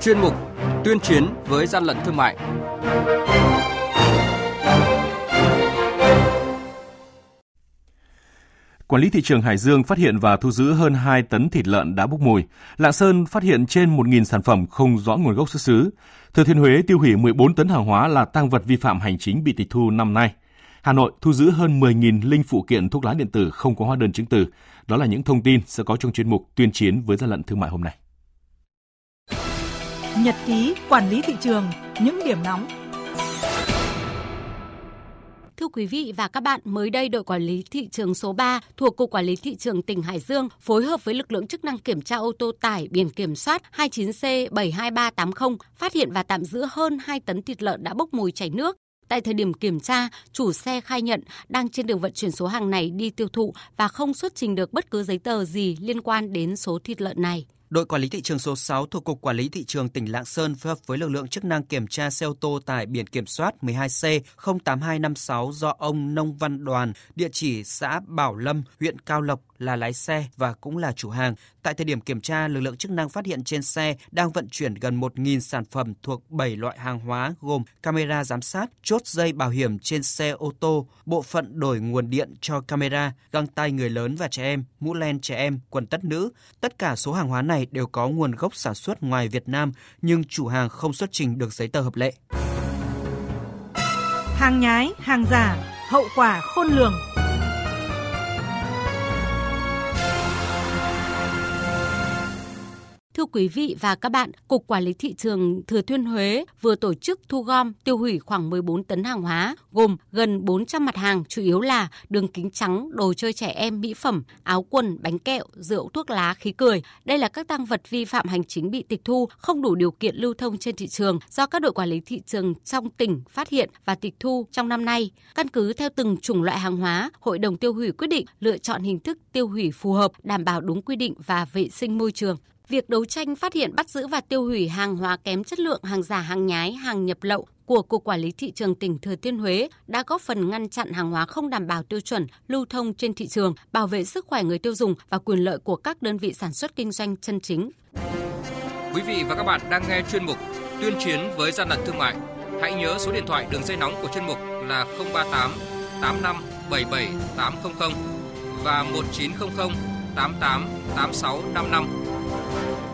chuyên mục Tuyên chiến với gian lận thương mại. Quản lý thị trường Hải Dương phát hiện và thu giữ hơn 2 tấn thịt lợn đã bốc mùi. Lạng Sơn phát hiện trên 1.000 sản phẩm không rõ nguồn gốc xuất xứ. Thừa Thiên Huế tiêu hủy 14 tấn hàng hóa là tăng vật vi phạm hành chính bị tịch thu năm nay. Hà Nội thu giữ hơn 10.000 linh phụ kiện thuốc lá điện tử không có hóa đơn chứng từ. Đó là những thông tin sẽ có trong chuyên mục tuyên chiến với gian lận thương mại hôm nay. Nhật ký quản lý thị trường, những điểm nóng Thưa quý vị và các bạn, mới đây đội quản lý thị trường số 3 thuộc Cục Quản lý Thị trường tỉnh Hải Dương phối hợp với lực lượng chức năng kiểm tra ô tô tải biển kiểm soát 29C72380 phát hiện và tạm giữ hơn 2 tấn thịt lợn đã bốc mùi chảy nước. Tại thời điểm kiểm tra, chủ xe khai nhận đang trên đường vận chuyển số hàng này đi tiêu thụ và không xuất trình được bất cứ giấy tờ gì liên quan đến số thịt lợn này. Đội quản lý thị trường số 6 thuộc Cục Quản lý Thị trường tỉnh Lạng Sơn phối hợp với lực lượng chức năng kiểm tra xe ô tô tải biển kiểm soát 12C08256 do ông Nông Văn Đoàn, địa chỉ xã Bảo Lâm, huyện Cao Lộc là lái xe và cũng là chủ hàng. Tại thời điểm kiểm tra, lực lượng chức năng phát hiện trên xe đang vận chuyển gần 1.000 sản phẩm thuộc 7 loại hàng hóa gồm camera giám sát, chốt dây bảo hiểm trên xe ô tô, bộ phận đổi nguồn điện cho camera, găng tay người lớn và trẻ em, mũ len trẻ em, quần tất nữ. Tất cả số hàng hóa này đều có nguồn gốc sản xuất ngoài Việt Nam nhưng chủ hàng không xuất trình được giấy tờ hợp lệ. Hàng nhái, hàng giả, hậu quả khôn lường. Thưa quý vị và các bạn, Cục Quản lý Thị trường Thừa Thiên Huế vừa tổ chức thu gom tiêu hủy khoảng 14 tấn hàng hóa, gồm gần 400 mặt hàng, chủ yếu là đường kính trắng, đồ chơi trẻ em, mỹ phẩm, áo quần, bánh kẹo, rượu, thuốc lá, khí cười. Đây là các tăng vật vi phạm hành chính bị tịch thu, không đủ điều kiện lưu thông trên thị trường do các đội quản lý thị trường trong tỉnh phát hiện và tịch thu trong năm nay. Căn cứ theo từng chủng loại hàng hóa, Hội đồng tiêu hủy quyết định lựa chọn hình thức tiêu hủy phù hợp, đảm bảo đúng quy định và vệ sinh môi trường. Việc đấu tranh phát hiện bắt giữ và tiêu hủy hàng hóa kém chất lượng, hàng giả, hàng nhái, hàng nhập lậu của Cục Quản lý Thị trường tỉnh Thừa Thiên Huế đã góp phần ngăn chặn hàng hóa không đảm bảo tiêu chuẩn lưu thông trên thị trường, bảo vệ sức khỏe người tiêu dùng và quyền lợi của các đơn vị sản xuất kinh doanh chân chính. Quý vị và các bạn đang nghe chuyên mục Tuyên chiến với gian lận thương mại. Hãy nhớ số điện thoại đường dây nóng của chuyên mục là 038 85 77 800 và 1900 88 86 55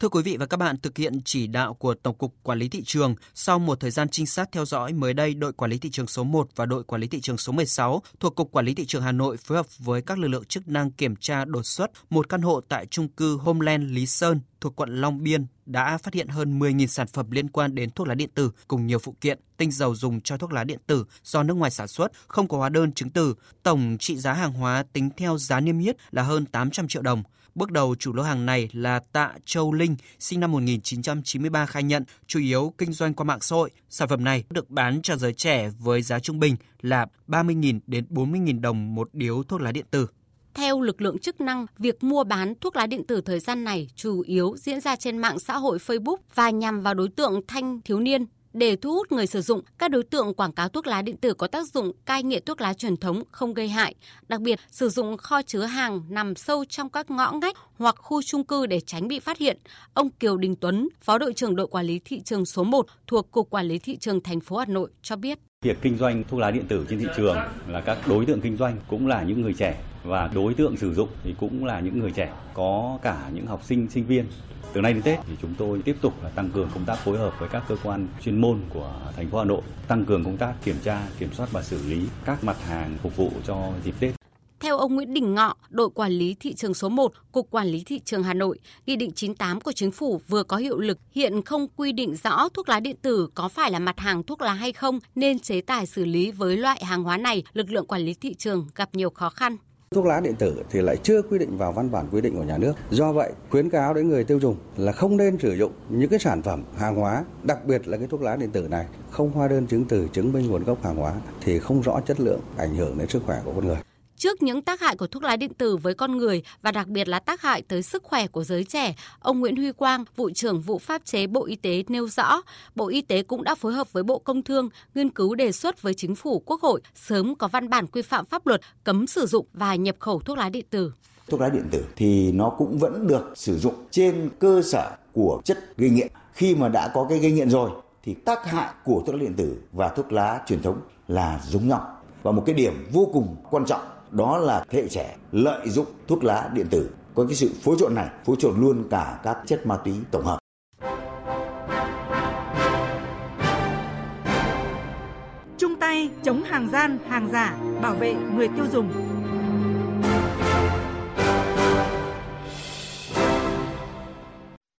Thưa quý vị và các bạn, thực hiện chỉ đạo của Tổng cục Quản lý thị trường, sau một thời gian trinh sát theo dõi, mới đây đội quản lý thị trường số 1 và đội quản lý thị trường số 16 thuộc Cục Quản lý thị trường Hà Nội phối hợp với các lực lượng chức năng kiểm tra đột xuất một căn hộ tại trung cư Homeland Lý Sơn thuộc quận Long Biên đã phát hiện hơn 10.000 sản phẩm liên quan đến thuốc lá điện tử cùng nhiều phụ kiện, tinh dầu dùng cho thuốc lá điện tử do nước ngoài sản xuất, không có hóa đơn chứng từ. Tổng trị giá hàng hóa tính theo giá niêm yết là hơn 800 triệu đồng. Bước đầu chủ lô hàng này là Tạ Châu Linh, sinh năm 1993 khai nhận chủ yếu kinh doanh qua mạng xã hội. Sản phẩm này được bán cho giới trẻ với giá trung bình là 30.000 đến 40.000 đồng một điếu thuốc lá điện tử. Theo lực lượng chức năng, việc mua bán thuốc lá điện tử thời gian này chủ yếu diễn ra trên mạng xã hội Facebook và nhằm vào đối tượng thanh thiếu niên để thu hút người sử dụng, các đối tượng quảng cáo thuốc lá điện tử có tác dụng cai nghiện thuốc lá truyền thống không gây hại, đặc biệt sử dụng kho chứa hàng nằm sâu trong các ngõ ngách hoặc khu chung cư để tránh bị phát hiện. Ông Kiều Đình Tuấn, Phó đội trưởng đội quản lý thị trường số 1 thuộc Cục Quản lý thị trường thành phố Hà Nội cho biết. Việc kinh doanh thuốc lá điện tử trên thị trường là các đối tượng kinh doanh cũng là những người trẻ và đối tượng sử dụng thì cũng là những người trẻ, có cả những học sinh, sinh viên từ nay đến Tết thì chúng tôi tiếp tục là tăng cường công tác phối hợp với các cơ quan chuyên môn của thành phố Hà Nội, tăng cường công tác kiểm tra, kiểm soát và xử lý các mặt hàng phục vụ cho dịp Tết. Theo ông Nguyễn Đình Ngọ, đội quản lý thị trường số 1, Cục Quản lý Thị trường Hà Nội, Nghị định 98 của Chính phủ vừa có hiệu lực hiện không quy định rõ thuốc lá điện tử có phải là mặt hàng thuốc lá hay không nên chế tài xử lý với loại hàng hóa này lực lượng quản lý thị trường gặp nhiều khó khăn. Thuốc lá điện tử thì lại chưa quy định vào văn bản quy định của nhà nước. Do vậy, khuyến cáo đến người tiêu dùng là không nên sử dụng những cái sản phẩm hàng hóa, đặc biệt là cái thuốc lá điện tử này không hóa đơn chứng từ chứng minh nguồn gốc hàng hóa thì không rõ chất lượng, ảnh hưởng đến sức khỏe của con người. Trước những tác hại của thuốc lá điện tử với con người và đặc biệt là tác hại tới sức khỏe của giới trẻ, ông Nguyễn Huy Quang, vụ trưởng vụ pháp chế Bộ Y tế nêu rõ, Bộ Y tế cũng đã phối hợp với Bộ Công Thương nghiên cứu đề xuất với chính phủ Quốc hội sớm có văn bản quy phạm pháp luật cấm sử dụng và nhập khẩu thuốc lá điện tử. Thuốc lá điện tử thì nó cũng vẫn được sử dụng trên cơ sở của chất gây nghiện. Khi mà đã có cái gây nghiện rồi thì tác hại của thuốc lá điện tử và thuốc lá truyền thống là giống nhau. Và một cái điểm vô cùng quan trọng đó là thế hệ trẻ lợi dụng thuốc lá điện tử. Có cái sự phối trộn này, phối trộn luôn cả các chất ma túy tổng hợp. Chung tay chống hàng gian, hàng giả, bảo vệ người tiêu dùng.